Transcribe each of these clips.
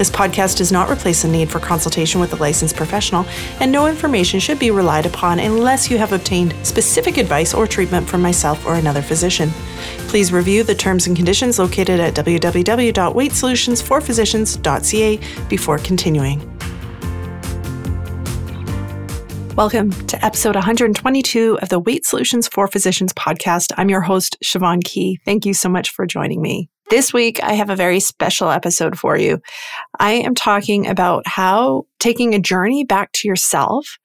This podcast does not replace the need for consultation with a licensed professional, and no information should be relied upon unless you have obtained specific advice or treatment from myself or another physician. Please review the terms and conditions located at www.weightsolutionsforphysicians.ca before continuing. Welcome to episode 122 of the Weight Solutions for Physicians podcast. I'm your host, Siobhan Key. Thank you so much for joining me. This week, I have a very special episode for you. I am talking about how taking a journey back to yourself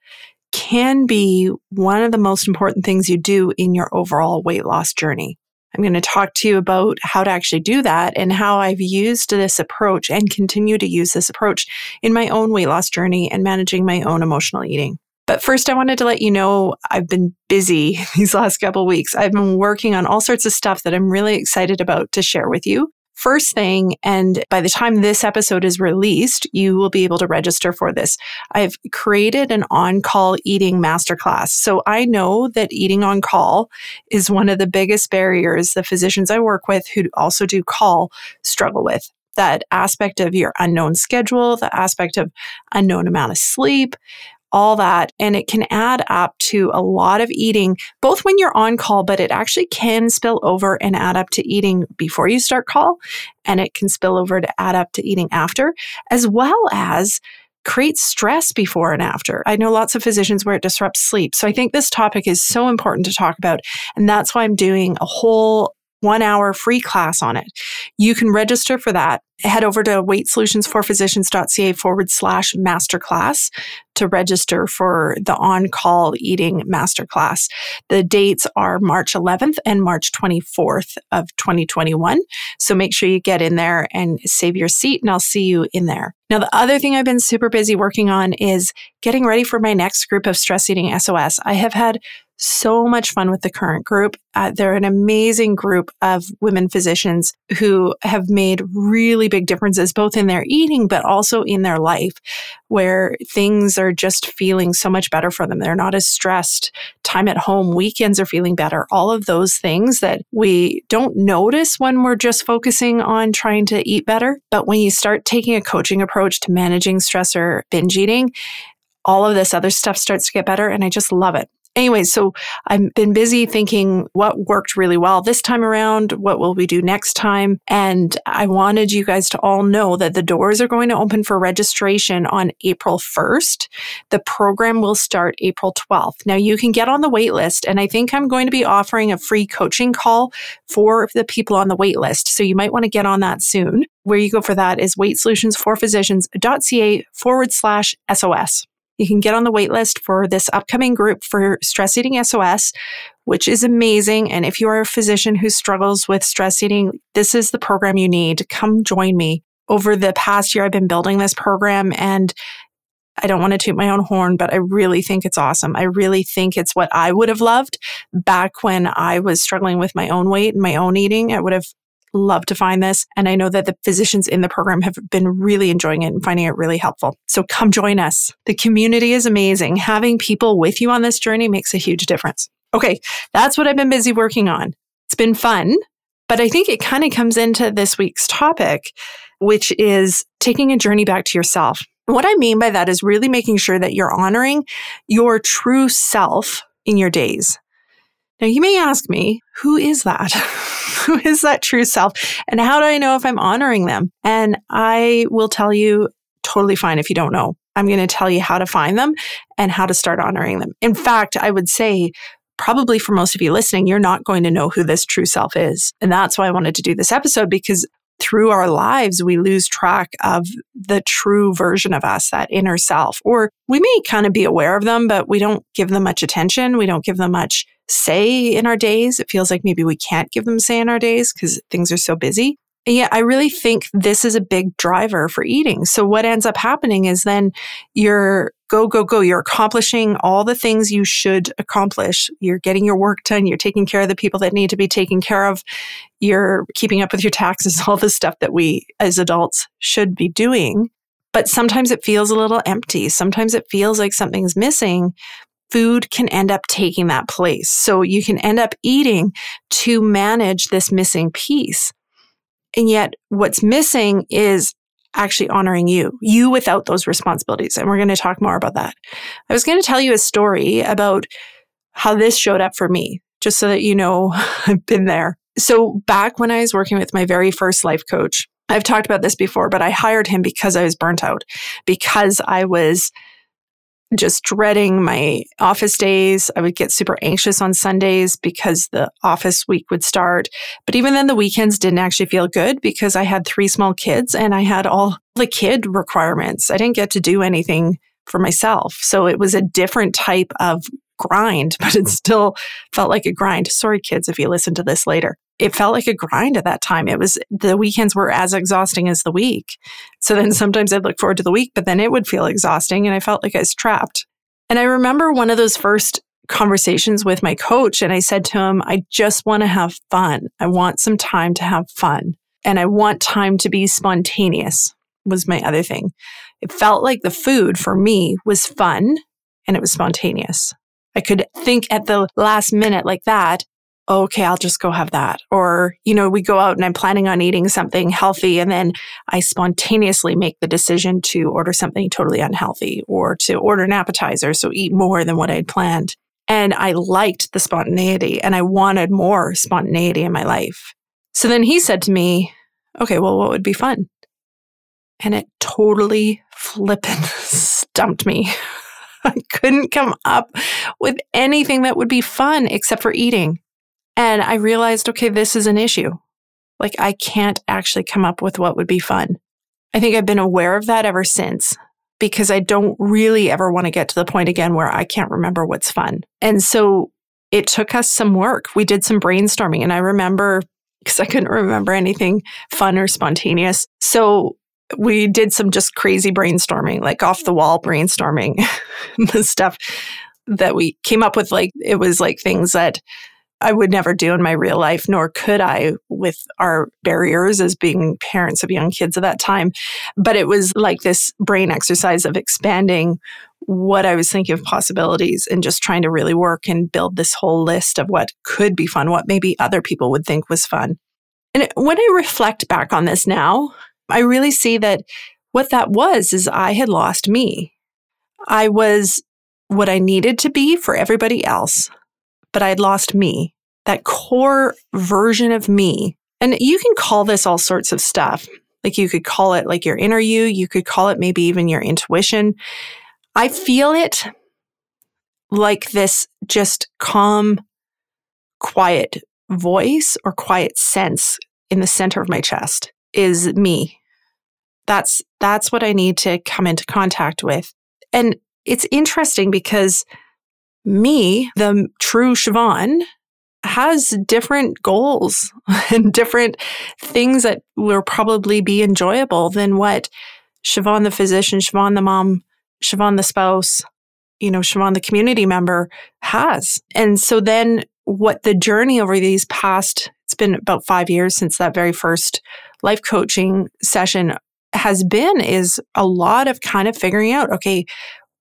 can be one of the most important things you do in your overall weight loss journey. I'm going to talk to you about how to actually do that and how I've used this approach and continue to use this approach in my own weight loss journey and managing my own emotional eating. But first, I wanted to let you know I've been busy these last couple weeks. I've been working on all sorts of stuff that I'm really excited about to share with you. First thing, and by the time this episode is released, you will be able to register for this. I've created an on call eating masterclass. So I know that eating on call is one of the biggest barriers the physicians I work with who also do call struggle with that aspect of your unknown schedule, the aspect of unknown amount of sleep, all that. And it can add up to a lot of eating, both when you're on call, but it actually can spill over and add up to eating before you start call. And it can spill over to add up to eating after, as well as create stress before and after. I know lots of physicians where it disrupts sleep. So I think this topic is so important to talk about. And that's why I'm doing a whole one hour free class on it. You can register for that. Head over to weightsolutionsforphysicians.ca forward slash masterclass to register for the on call eating masterclass. The dates are March 11th and March 24th of 2021. So make sure you get in there and save your seat, and I'll see you in there. Now, the other thing I've been super busy working on is getting ready for my next group of stress eating SOS. I have had so much fun with the current group. Uh, they're an amazing group of women physicians who have made really big differences, both in their eating, but also in their life, where things are just feeling so much better for them. They're not as stressed. Time at home, weekends are feeling better. All of those things that we don't notice when we're just focusing on trying to eat better. But when you start taking a coaching approach to managing stress or binge eating, all of this other stuff starts to get better. And I just love it. Anyway, so I've been busy thinking what worked really well this time around. What will we do next time? And I wanted you guys to all know that the doors are going to open for registration on April 1st. The program will start April 12th. Now you can get on the wait list and I think I'm going to be offering a free coaching call for the people on the wait list. So you might want to get on that soon. Where you go for that is weightsolutionsforphysicians.ca forward slash SOS. You can get on the wait list for this upcoming group for Stress Eating SOS, which is amazing. And if you are a physician who struggles with stress eating, this is the program you need. Come join me. Over the past year, I've been building this program and I don't want to toot my own horn, but I really think it's awesome. I really think it's what I would have loved back when I was struggling with my own weight and my own eating. I would have love to find this. And I know that the physicians in the program have been really enjoying it and finding it really helpful. So come join us. The community is amazing. Having people with you on this journey makes a huge difference. Okay, that's what I've been busy working on. It's been fun, but I think it kind of comes into this week's topic, which is taking a journey back to yourself. What I mean by that is really making sure that you're honoring your true self in your days. Now, you may ask me, who is that? who is that true self? And how do I know if I'm honoring them? And I will tell you totally fine if you don't know. I'm going to tell you how to find them and how to start honoring them. In fact, I would say probably for most of you listening, you're not going to know who this true self is. And that's why I wanted to do this episode because through our lives, we lose track of the true version of us, that inner self. Or we may kind of be aware of them, but we don't give them much attention. We don't give them much say in our days. It feels like maybe we can't give them say in our days because things are so busy. And yeah, I really think this is a big driver for eating. So what ends up happening is then you're go, go, go. You're accomplishing all the things you should accomplish. You're getting your work done. You're taking care of the people that need to be taken care of. You're keeping up with your taxes, all the stuff that we as adults should be doing. But sometimes it feels a little empty. Sometimes it feels like something's missing. Food can end up taking that place. So you can end up eating to manage this missing piece. And yet, what's missing is actually honoring you, you without those responsibilities. And we're going to talk more about that. I was going to tell you a story about how this showed up for me, just so that you know I've been there. So, back when I was working with my very first life coach, I've talked about this before, but I hired him because I was burnt out, because I was just dreading my office days. I would get super anxious on Sundays because the office week would start. But even then, the weekends didn't actually feel good because I had three small kids and I had all the kid requirements. I didn't get to do anything for myself. So it was a different type of grind, but it hmm. still felt like a grind. Sorry, kids, if you listen to this later. It felt like a grind at that time. It was the weekends were as exhausting as the week. So then sometimes I'd look forward to the week, but then it would feel exhausting and I felt like I was trapped. And I remember one of those first conversations with my coach, and I said to him, I just want to have fun. I want some time to have fun. And I want time to be spontaneous, was my other thing. It felt like the food for me was fun and it was spontaneous. I could think at the last minute like that, okay, I'll just go have that. Or, you know, we go out and I'm planning on eating something healthy and then I spontaneously make the decision to order something totally unhealthy or to order an appetizer. So eat more than what I'd planned. And I liked the spontaneity and I wanted more spontaneity in my life. So then he said to me, okay, well, what would be fun? And it totally flippin' stumped me. I couldn't come up with anything that would be fun except for eating. And I realized, okay, this is an issue. Like, I can't actually come up with what would be fun. I think I've been aware of that ever since because I don't really ever want to get to the point again where I can't remember what's fun. And so it took us some work. We did some brainstorming, and I remember because I couldn't remember anything fun or spontaneous. So we did some just crazy brainstorming, like off the wall brainstorming, the stuff that we came up with. Like it was like things that I would never do in my real life, nor could I with our barriers as being parents of young kids at that time. But it was like this brain exercise of expanding what I was thinking of possibilities and just trying to really work and build this whole list of what could be fun, what maybe other people would think was fun. And when I reflect back on this now, I really see that what that was is I had lost me. I was what I needed to be for everybody else, but I'd lost me, that core version of me. And you can call this all sorts of stuff. Like you could call it like your inner you, you could call it maybe even your intuition. I feel it like this just calm, quiet voice or quiet sense in the center of my chest is me. That's that's what I need to come into contact with. And it's interesting because me, the true Siobhan, has different goals and different things that will probably be enjoyable than what Siobhan the physician, Siobhan the mom, Siobhan the spouse, you know, Siobhan the community member has. And so then what the journey over these past, it's been about five years since that very first life coaching session has been is a lot of kind of figuring out, okay,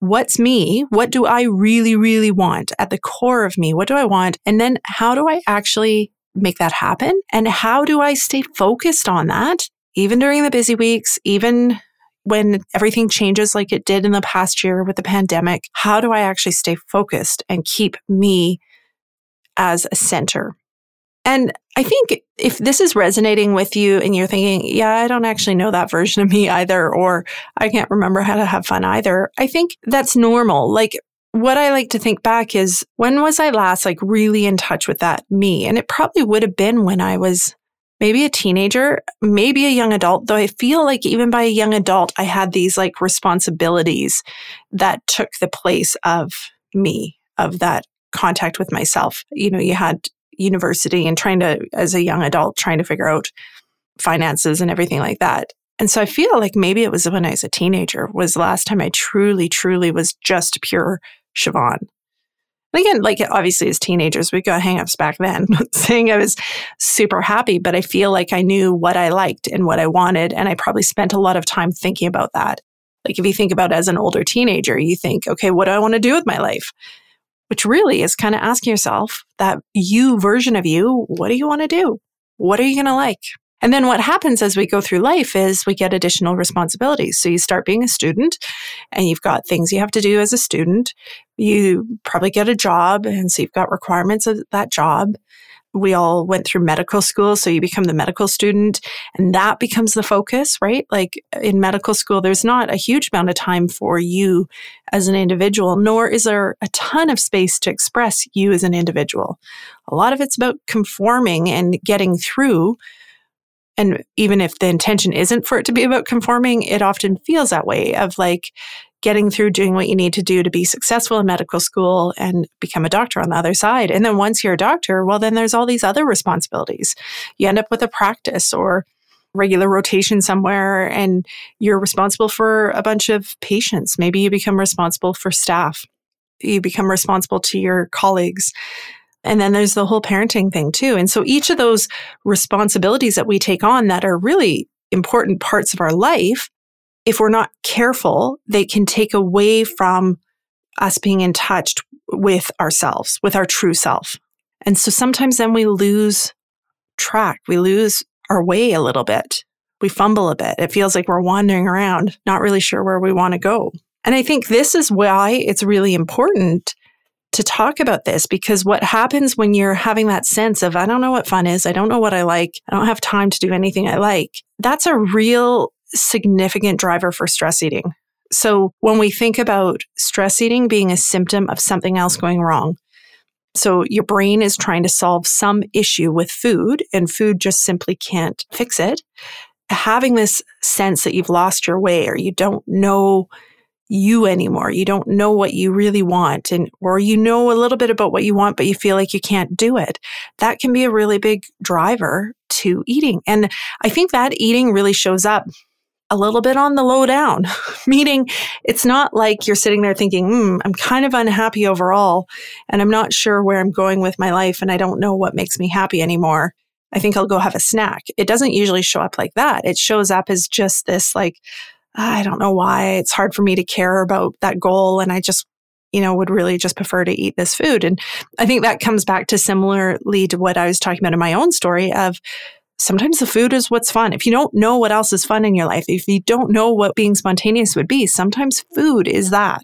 what's me? What do I really, really want at the core of me? What do I want? And then how do I actually make that happen? And how do I stay focused on that, even during the busy weeks, even when everything changes like it did in the past year with the pandemic? How do I actually stay focused and keep me as a center? And I think if this is resonating with you and you're thinking, yeah, I don't actually know that version of me either, or I can't remember how to have fun either, I think that's normal. Like, what I like to think back is when was I last like really in touch with that me? And it probably would have been when I was maybe a teenager, maybe a young adult, though I feel like even by a young adult, I had these like responsibilities that took the place of me, of that contact with myself. You know, you had university and trying to, as a young adult, trying to figure out finances and everything like that. And so I feel like maybe it was when I was a teenager was the last time I truly, truly was just pure Siobhan. And again, like obviously as teenagers, we got hangups back then, saying I was super happy, but I feel like I knew what I liked and what I wanted. And I probably spent a lot of time thinking about that. Like if you think about as an older teenager, you think, okay, what do I want to do with my life? Which really is kind of asking yourself that you version of you, what do you want to do? What are you going to like? And then what happens as we go through life is we get additional responsibilities. So you start being a student and you've got things you have to do as a student. You probably get a job. And so you've got requirements of that job. We all went through medical school. So you become the medical student and that becomes the focus, right? Like in medical school, there's not a huge amount of time for you as an individual, nor is there a ton of space to express you as an individual. A lot of it's about conforming and getting through and even if the intention isn't for it to be about conforming, it often feels that way of like getting through doing what you need to do to be successful in medical school and become a doctor on the other side. And then once you're a doctor, well, then there's all these other responsibilities. You end up with a practice or regular rotation somewhere and you're responsible for a bunch of patients. Maybe you become responsible for staff. You become responsible to your colleagues. And then there's the whole parenting thing too. And so each of those responsibilities that we take on that are really important parts of our life, if we're not careful, they can take away from us being in touch with ourselves, with our true self. And so sometimes then we lose track, we lose our way a little bit. We fumble a bit. It feels like we're wandering around, not really sure where we want to go. And I think this is why it's really important to talk about this because what happens when you're having that sense of, I don't know what fun is, I don't know what I like, I don't have time to do anything I like, that's a real significant driver for stress eating. So when we think about stress eating being a symptom of something else going wrong, so your brain is trying to solve some issue with food and food just simply can't fix it. Having this sense that you've lost your way or you don't know you anymore. You don't know what you really want and or you know a little bit about what you want but you feel like you can't do it. That can be a really big driver to eating. And I think that eating really shows up a little bit on the low down, meaning it's not like you're sitting there thinking, hmm, I'm kind of unhappy overall and I'm not sure where I'm going with my life and I don't know what makes me happy anymore. I think I'll go have a snack. It doesn't usually show up like that. It shows up as just this like, I don't know why it's hard for me to care about that goal. And I just, you know, would really just prefer to eat this food. And I think that comes back to similarly to what I was talking about in my own story of sometimes the food is what's fun. If you don't know what else is fun in your life, if you don't know what being spontaneous would be, sometimes food is that.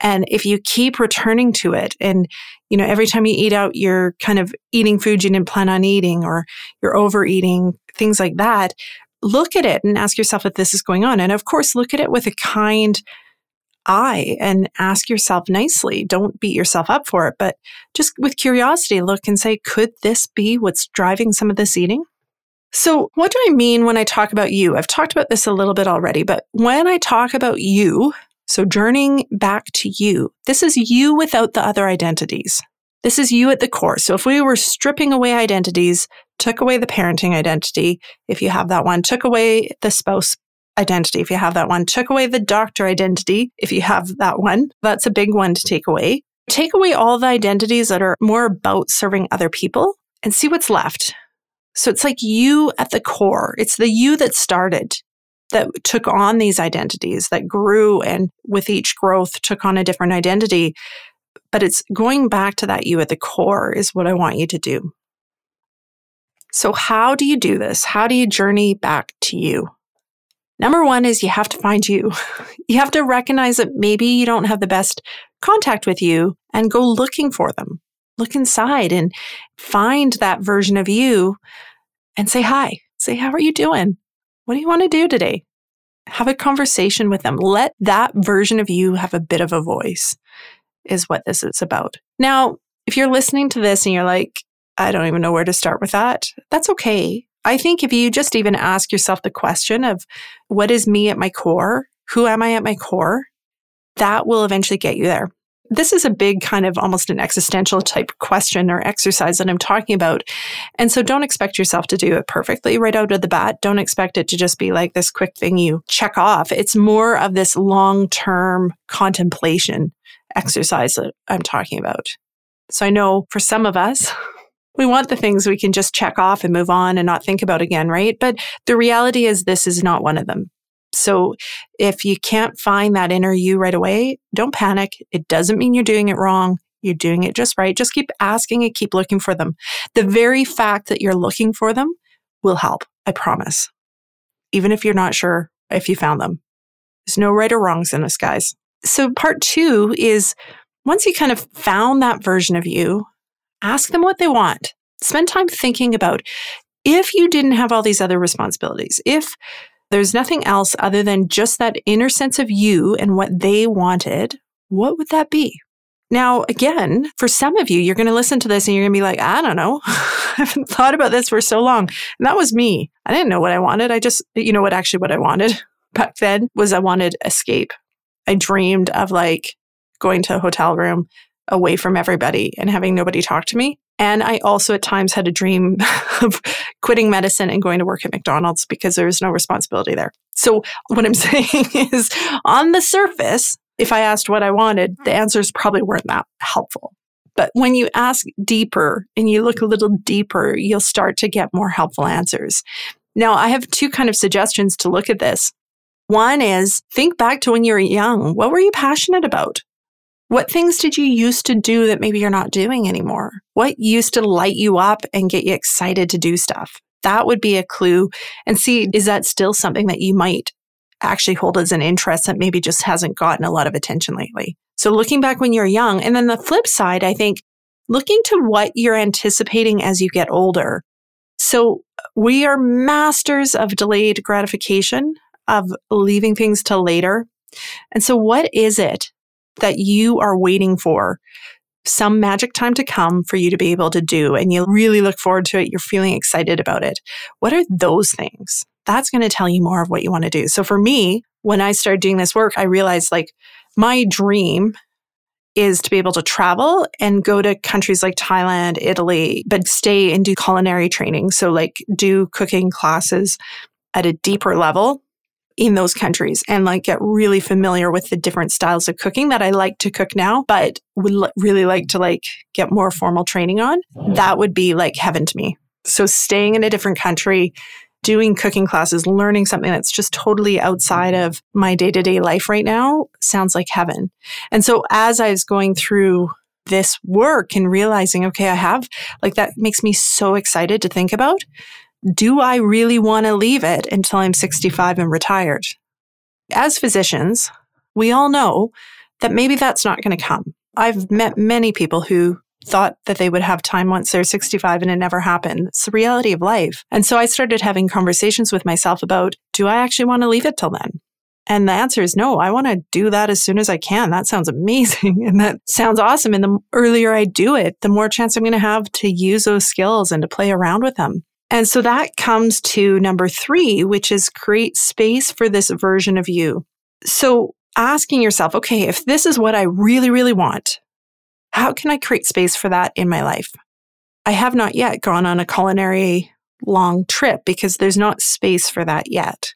And if you keep returning to it and, you know, every time you eat out, you're kind of eating food you didn't plan on eating or you're overeating, things like that, look at it and ask yourself if this is going on. And of course, look at it with a kind eye and ask yourself nicely. Don't beat yourself up for it, but just with curiosity, look and say, could this be what's driving some of this eating? So, what do I mean when I talk about you? I've talked about this a little bit already, but when I talk about you, so journeying back to you, this is you without the other identities. This is you at the core. So if we were stripping away identities, took away the parenting identity, if you have that one, took away the spouse identity, if you have that one, took away the doctor identity, if you have that one, that's a big one to take away. Take away all the identities that are more about serving other people and see what's left. So it's like you at the core. It's the you that started that took on these identities that grew and with each growth took on a different identity. But it's going back to that you at the core is what I want you to do. So, how do you do this? How do you journey back to you? Number one is you have to find you. You have to recognize that maybe you don't have the best contact with you and go looking for them. Look inside and find that version of you and say hi. Say, how are you doing? What do you want to do today? Have a conversation with them. Let that version of you have a bit of a voice is what this is about. Now, if you're listening to this and you're like, I don't even know where to start with that, that's okay. I think if you just even ask yourself the question of what is me at my core? Who am I at my core? That will eventually get you there. This is a big kind of almost an existential type question or exercise that I'm talking about. And so don't expect yourself to do it perfectly right out of the bat. Don't expect it to just be like this quick thing you check off. It's more of this long term contemplation exercise that I'm talking about. So I know for some of us, we want the things we can just check off and move on and not think about again, right? But the reality is this is not one of them. So if you can't find that inner you right away, don't panic. It doesn't mean you're doing it wrong. You're doing it just right. Just keep asking and keep looking for them. The very fact that you're looking for them will help. I promise. Even if you're not sure if you found them. There's no right or wrongs in this, guys. So part two is once you kind of found that version of you, ask them what they want. Spend time thinking about if you didn't have all these other responsibilities, if there's nothing else other than just that inner sense of you and what they wanted, what would that be? Now, again, for some of you, you're going to listen to this and you're going to be like, I don't know. I haven't thought about this for so long. And that was me. I didn't know what I wanted. I just, you know what, actually, what I wanted back then was I wanted escape. I dreamed of like going to a hotel room away from everybody and having nobody talk to me. And I also at times had a dream of quitting medicine and going to work at McDonald's because there was no responsibility there. So what I'm saying is on the surface, if I asked what I wanted, the hmm. answers probably weren't that helpful. But when you ask deeper and you look a little deeper, you'll start to get more helpful answers. Now, I have two kind of suggestions to look at this. One is think back to when you were young. What were you passionate about? What things did you used to do that maybe you're not doing anymore? What used to light you up and get you excited to do stuff? That would be a clue. And see, is that still something that you might actually hold as an interest that maybe just hasn't gotten a lot of attention lately? So looking back when you're young, and then the flip side, I think looking to what you're anticipating as you get older. So we are masters of delayed gratification, of leaving things till later. And so what is it that you are waiting for some magic time to come for you to be able to do and you really look forward to it you're feeling excited about it what are those things that's going to tell you more of what you want to do so for me when i started doing this work i realized like my dream is to be able to travel and go to countries like Thailand, Italy, but stay and do culinary training. So, like, do cooking classes at a deeper level in those countries and like get really familiar with the different styles of cooking that I like to cook now, but would l- really like to like get more formal training on. That would be like heaven to me. So staying in a different country, doing cooking classes, learning something that's just totally outside of my day to day life right now sounds like heaven. And so as I was going through this work and realizing, okay, I have like that makes me so excited to think about do I really want to leave it until I'm 65 and retired? As physicians, we all know that maybe that's not going to come. I've met many people who thought that they would have time once they're 65 and it never happened. It's the reality of life. And so I started having conversations with myself about do I actually want to leave it till then? And the answer is no, I want to do that as soon as I can. That sounds amazing. And that sounds awesome. And the earlier I do it, the more chance I'm going to have to use those skills and to play around with them. And so that comes to number three, which is create space for this version of you. So asking yourself, okay, if this is what I really, really want, how can I create space for that in my life? I have not yet gone on a culinary long trip because there's not space for that yet.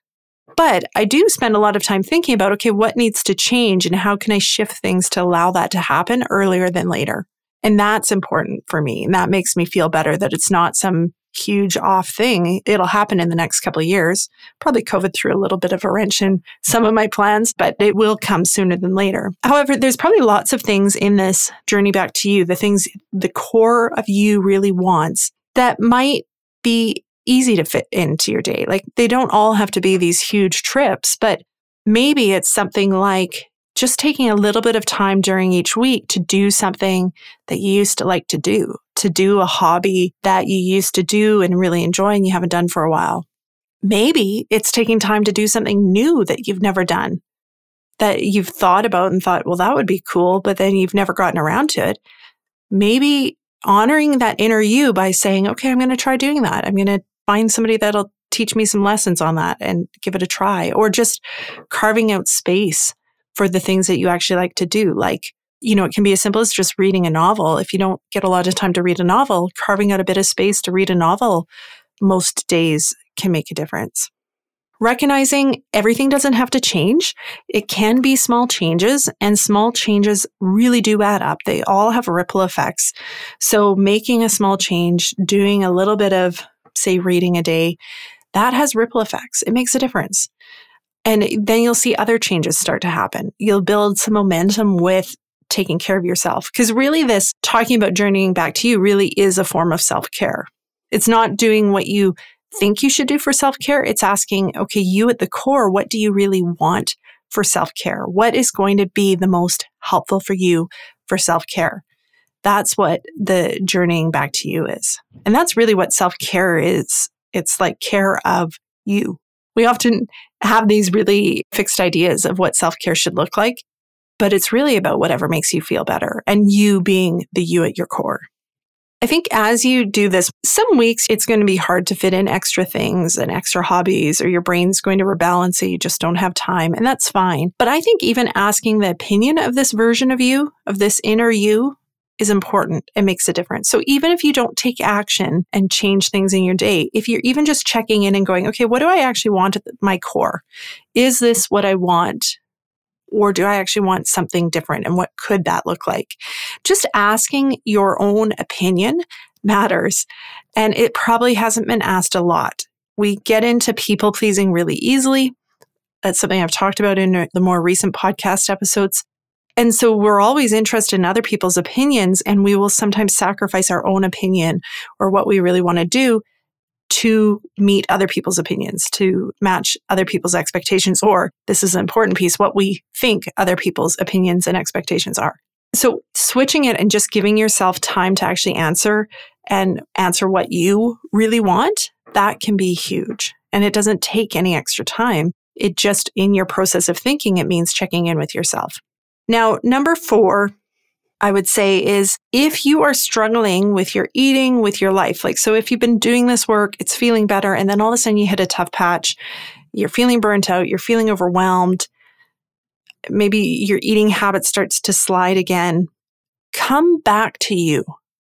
But I do spend a lot of time thinking about, okay, what needs to change and how can I shift things to allow that to happen earlier than later? And that's important for me. And that makes me feel better that it's not some huge off thing. It'll happen in the next couple of years. Probably COVID threw a little bit of a wrench in some of my plans, but it will come sooner than later. However, there's probably lots of things in this journey back to you, the things the core of you really wants that might be easy to fit into your day. Like they don't all have to be these huge trips, but maybe it's something like just taking a little bit of time during each week to do something that you used to like to do, to do a hobby that you used to do and really enjoy and you haven't done for a while. Maybe it's taking time to do something new that you've never done, that you've thought about and thought, well, that would be cool, but then you've never gotten around to it. Maybe honoring that inner you by saying, okay, I'm going to try doing that. I'm going to find somebody that'll teach me some lessons on that and give it a try, or just carving out space for the things that you actually like to do, like you know, it can be as simple as just reading a novel. If you don't get a lot of time to read a novel, carving out a bit of space to read a novel most days can make a difference. Recognizing everything doesn't have to change. It can be small changes and small changes really do add up. They all have ripple effects. So making a small change, doing a little bit of, say, reading a day, that has ripple effects. It makes a difference. And then you'll see other changes start to happen. You'll build some momentum with taking care of yourself. Because really, this talking about journeying back to you really is a form of self care. It's not doing what you think you should do for self care. It's asking, okay, you at the core, what do you really want for self care? What is going to be the most helpful for you for self care? That's what the journeying back to you is. And that's really what self care is. It's like care of you. We often have these really fixed ideas of what self care should look like, but it's really about whatever makes you feel better and you being the you at your core. I think as you do this, some weeks it's going to be hard to fit in extra things and extra hobbies, or your brain's going to rebel and say you just don't have time. And that's fine. But I think even asking the opinion of this version of you, of this inner you, is important. It makes a difference. So even if you don't take action and change things in your day, if you're even just checking in and going, okay, what do I actually want at my core? Is this what I want? Or do I actually want something different? And what could that look like? Just asking your own opinion matters. And it probably hasn't been asked a lot. We get into people pleasing really easily. That's something I've talked about in the more recent podcast episodes. And so we're always interested in other people's opinions, and we will sometimes sacrifice our own opinion or what we really want to do to meet other people's opinions, to match other people's expectations, or this is an important piece, what we think other people's opinions and expectations are. So switching it and just giving yourself time to actually answer and answer what you really want, that can be huge. And it doesn't take any extra time. It just in your process of thinking, it means checking in with yourself. Now, number four I would say is if you are struggling with your eating, with your life, like, so if you've been doing this work, it's feeling better, and then all of a sudden you hit a tough patch, you're feeling burnt out, you're feeling overwhelmed, maybe your eating habit starts to slide again, come back to you.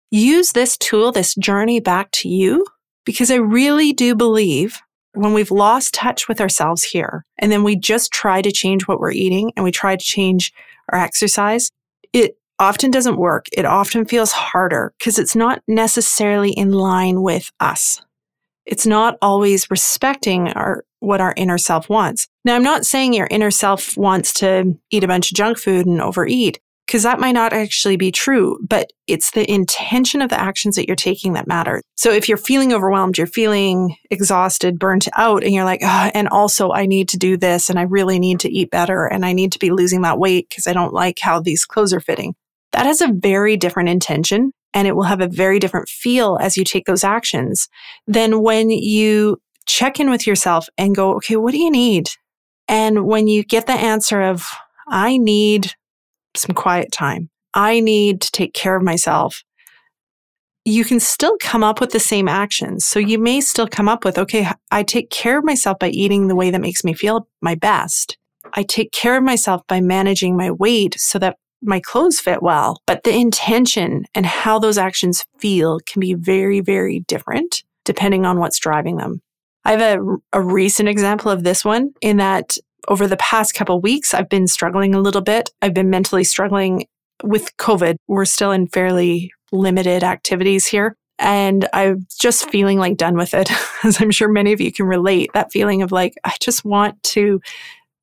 Use this tool, this journey back to you, because I really do believe when we've lost touch with ourselves here and then we just try to change what we're eating and we try to change our exercise, it often doesn't work. It often feels harder because it's not necessarily in line with us. It's not always respecting our what our inner self wants. Now, I'm not saying your inner self wants to eat a bunch of junk food and overeat because that might not actually be true, but it's the intention of the actions that you're taking that matter. So if you're feeling overwhelmed, you're feeling exhausted, burnt out, and you're like, oh, and also I need to do this and I really need to eat better and I need to be losing that weight because I don't like how these clothes are fitting that has a very different intention and it will have a very different feel as you take those actions than when you check in with yourself and go, okay, what do you need? And when you get the answer of, I need some quiet time, I need to take care of myself, you can still come up with the same actions. So you may still come up with, okay, I take care of myself by eating the way that makes me feel my best. I take care of myself by managing my weight so that my clothes fit well. But the intention and how those actions feel can be very, very different depending on what's driving them. I have a, a recent example of this one in that over the past couple weeks, I've been struggling a little bit. I've been mentally struggling with COVID. We're still in fairly limited activities here. And I'm just feeling like done with it, as I'm sure many of you can relate. That feeling of like, I just want to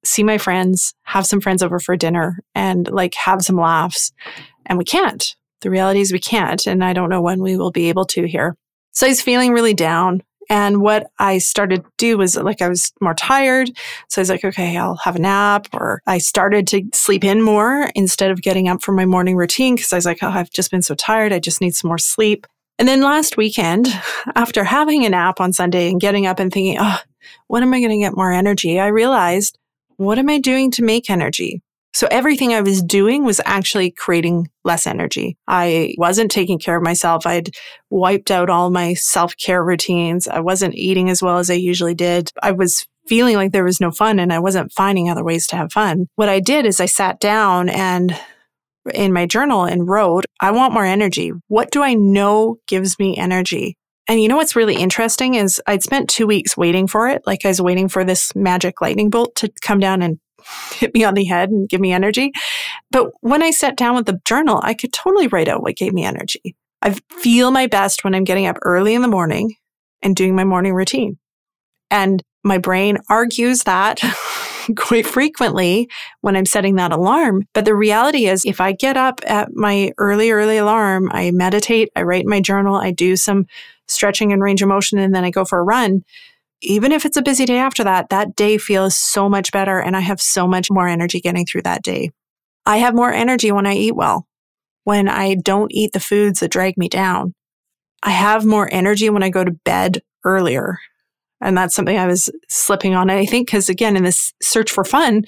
see my friends, have some friends over for dinner and like have some laughs. And we can't. The reality is we can't. And I don't know when we will be able to here. So I was feeling really down. And what I started to do was like I was more tired. So I was like, okay, I'll have a nap. Or I started to sleep in more instead of getting up for my morning routine because I was like, oh, I've just been so tired. I just need some more sleep. And then last weekend, after having a nap on Sunday and getting up and thinking, oh, when am I going to get more energy? I realized what am I doing to make energy? So everything I was doing was actually creating less energy. I wasn't taking care of myself. I'd wiped out all my self care routines. I wasn't eating as well as I usually did. I was feeling like there was no fun and I wasn't finding other ways to have fun. What I did is I sat down and in my journal and wrote, I want more energy. What do I know gives me energy? And you know what's really interesting is I'd spent two weeks waiting for it. Like I was waiting for this magic lightning bolt to come down and hit me on the head and give me energy. But when I sat down with the journal, I could totally write out what gave me energy. I feel my best when I'm getting up early in the morning and doing my morning routine. And my brain argues that quite frequently when I'm setting that alarm. But the reality is, if I get up at my early, early alarm, I meditate, I write my journal, I do some stretching and range of motion, and then I go for a run. Even if it's a busy day after that, that day feels so much better and I have so much more energy getting through that day. I have more energy when I eat well, when I don't eat the foods that drag me down. I have more energy when I go to bed earlier. And that's something I was slipping on. I think because, again, in this search for fun,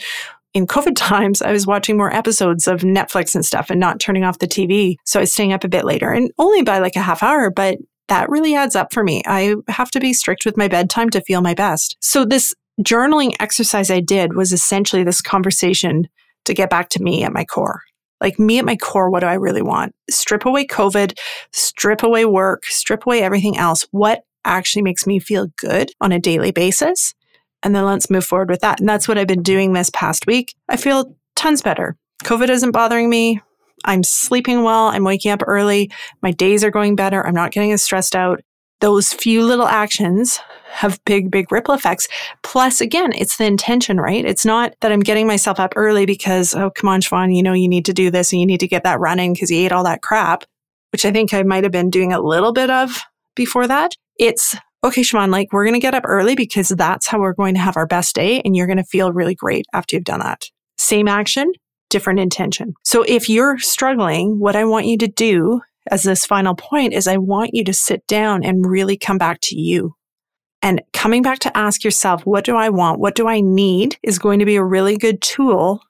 in COVID times, I was watching more episodes of Netflix and stuff and not turning off the TV. So I was staying up a bit later and only by like a half hour, but that really adds up for me. I have to be strict with my bedtime to feel my best. So this journaling exercise I did was essentially this conversation to get back to me at my core. Like me at my core, what do I really want? Strip away COVID, strip away work, strip away everything else. What actually makes me feel good on a daily basis. And then let's move forward with that. And that's what I've been doing this past week. I feel tons better. COVID isn't bothering me. I'm sleeping well. I'm waking up early. My days are going better. I'm not getting as stressed out. Those few little actions have big, big ripple effects. Plus, again, it's the intention, right? It's not that I'm getting myself up early because, oh, come on, Siobhan, you know, you need to do this and you need to get that running because you ate all that crap, which I think I might have been doing a little bit of before that. It's okay, Siobhan, like we're going to get up early because that's how we're going to have our best day. And you're going to feel really great after you've done that. Same action, different intention. So if you're struggling, what I want you to do as this final point is I want you to sit down and really come back to you. And coming back to ask yourself, what do I want? What do I need is going to be a really good tool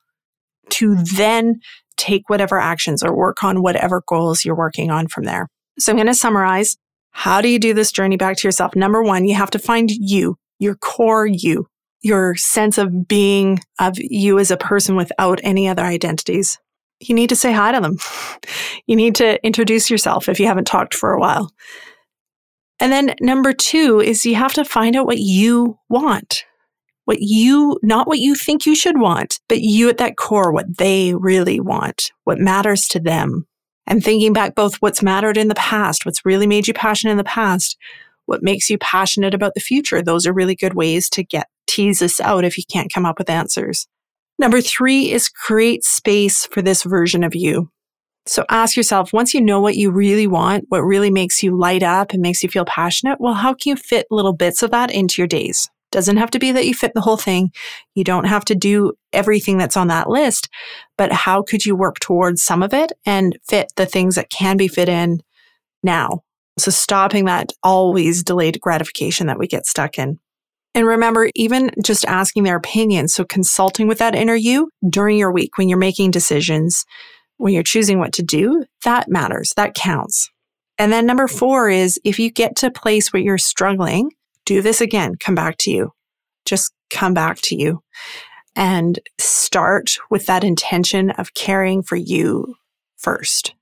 to then take whatever actions or work on whatever goals you're working on from there. So I'm going to summarize how do you do this journey back to yourself? Number one, you have to find you, your core you, your sense of being of you as a person without any other identities. You need to say hi to them. You need to introduce yourself if you haven't talked for a while. And then number two is you have to find out what you want. What you, not what you think you should want, but you at that core, what they really want, what matters to them and thinking back both what's mattered in the past, what's really made you passionate in the past, what makes you passionate about the future. Those are really good ways to get tease this out if you can't come up with answers. Number three is create space for this version of you. So ask yourself, once you know what you really want, what really makes you light up and makes you feel passionate, well, how can you fit little bits of that into your days? Doesn't have to be that you fit the whole thing. You don't have to do everything that's on that list, but how could you work towards some of it and fit the things that can be fit in now? So stopping that always delayed gratification that we get stuck in. And remember, even just asking their opinion. So consulting with that inner you during your week when you're making decisions, when you're choosing what to do, that matters. That counts. And then number four is if you get to a place where you're struggling, do this again, come back to you. Just come back to you and start with that intention of caring for you first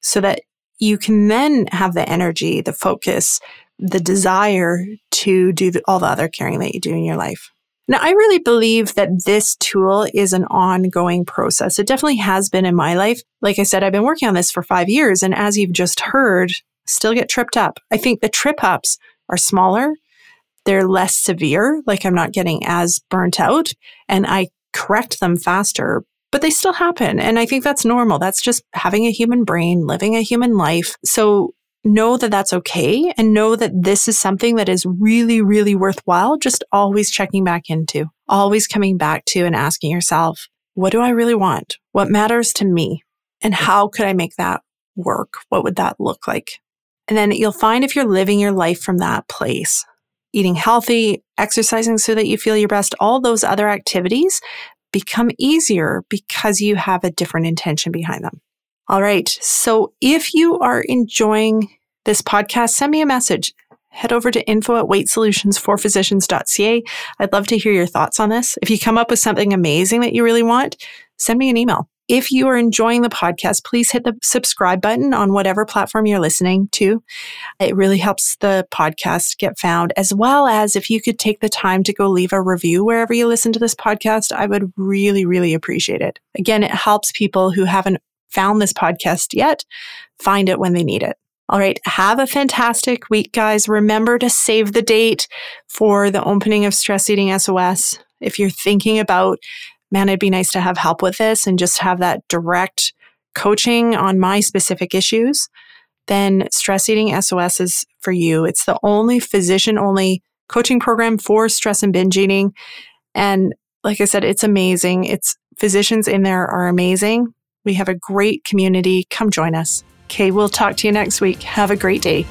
so that you can then have the energy, the focus, the desire to do the, all the other caring that you do in your life. Now, I really believe that this tool is an ongoing process. It definitely has been in my life. Like I said, I've been working on this for five years. And as you've just heard, still get tripped up. I think the trip ups are smaller they're less severe, like I'm not getting as burnt out and I correct them faster, but they still happen. And I think that's normal. That's just having a human brain, living a human life. So know that that's okay and know that this is something that is really, really worthwhile. Just always checking back into, always coming back to and asking yourself, what do I really want? What matters to me? And how could I make that work? What would that look like? And then you'll find if you're living your life from that place, eating healthy, exercising so that you feel your best, all those other activities become easier because you have a different intention behind them. All right. So if you are enjoying this podcast, send me a message. Head over to info at weightsolutionsforphysicians.ca. I'd love to hear your thoughts on this. If you come up with something amazing that you really want, send me an email If you are enjoying the podcast, please hit the subscribe button on whatever platform you're listening to. It really helps the podcast get found, as well as if you could take the time to go leave a review wherever you listen to this podcast, I would really, really appreciate it. Again, it helps people who haven't found this podcast yet find it when they need it. All right. Have a fantastic week, guys. Remember to save the date for the opening of Stress Eating SOS. If you're thinking about, man, it'd be nice to have help with this and just have that direct coaching on my specific issues, then Stress Eating SOS is for you. It's the only physician only coaching program for stress and binge eating. And like I said, it's amazing. It's physicians in there are amazing. We have a great community. Come join us. Okay, we'll talk to you next week. Have a great day.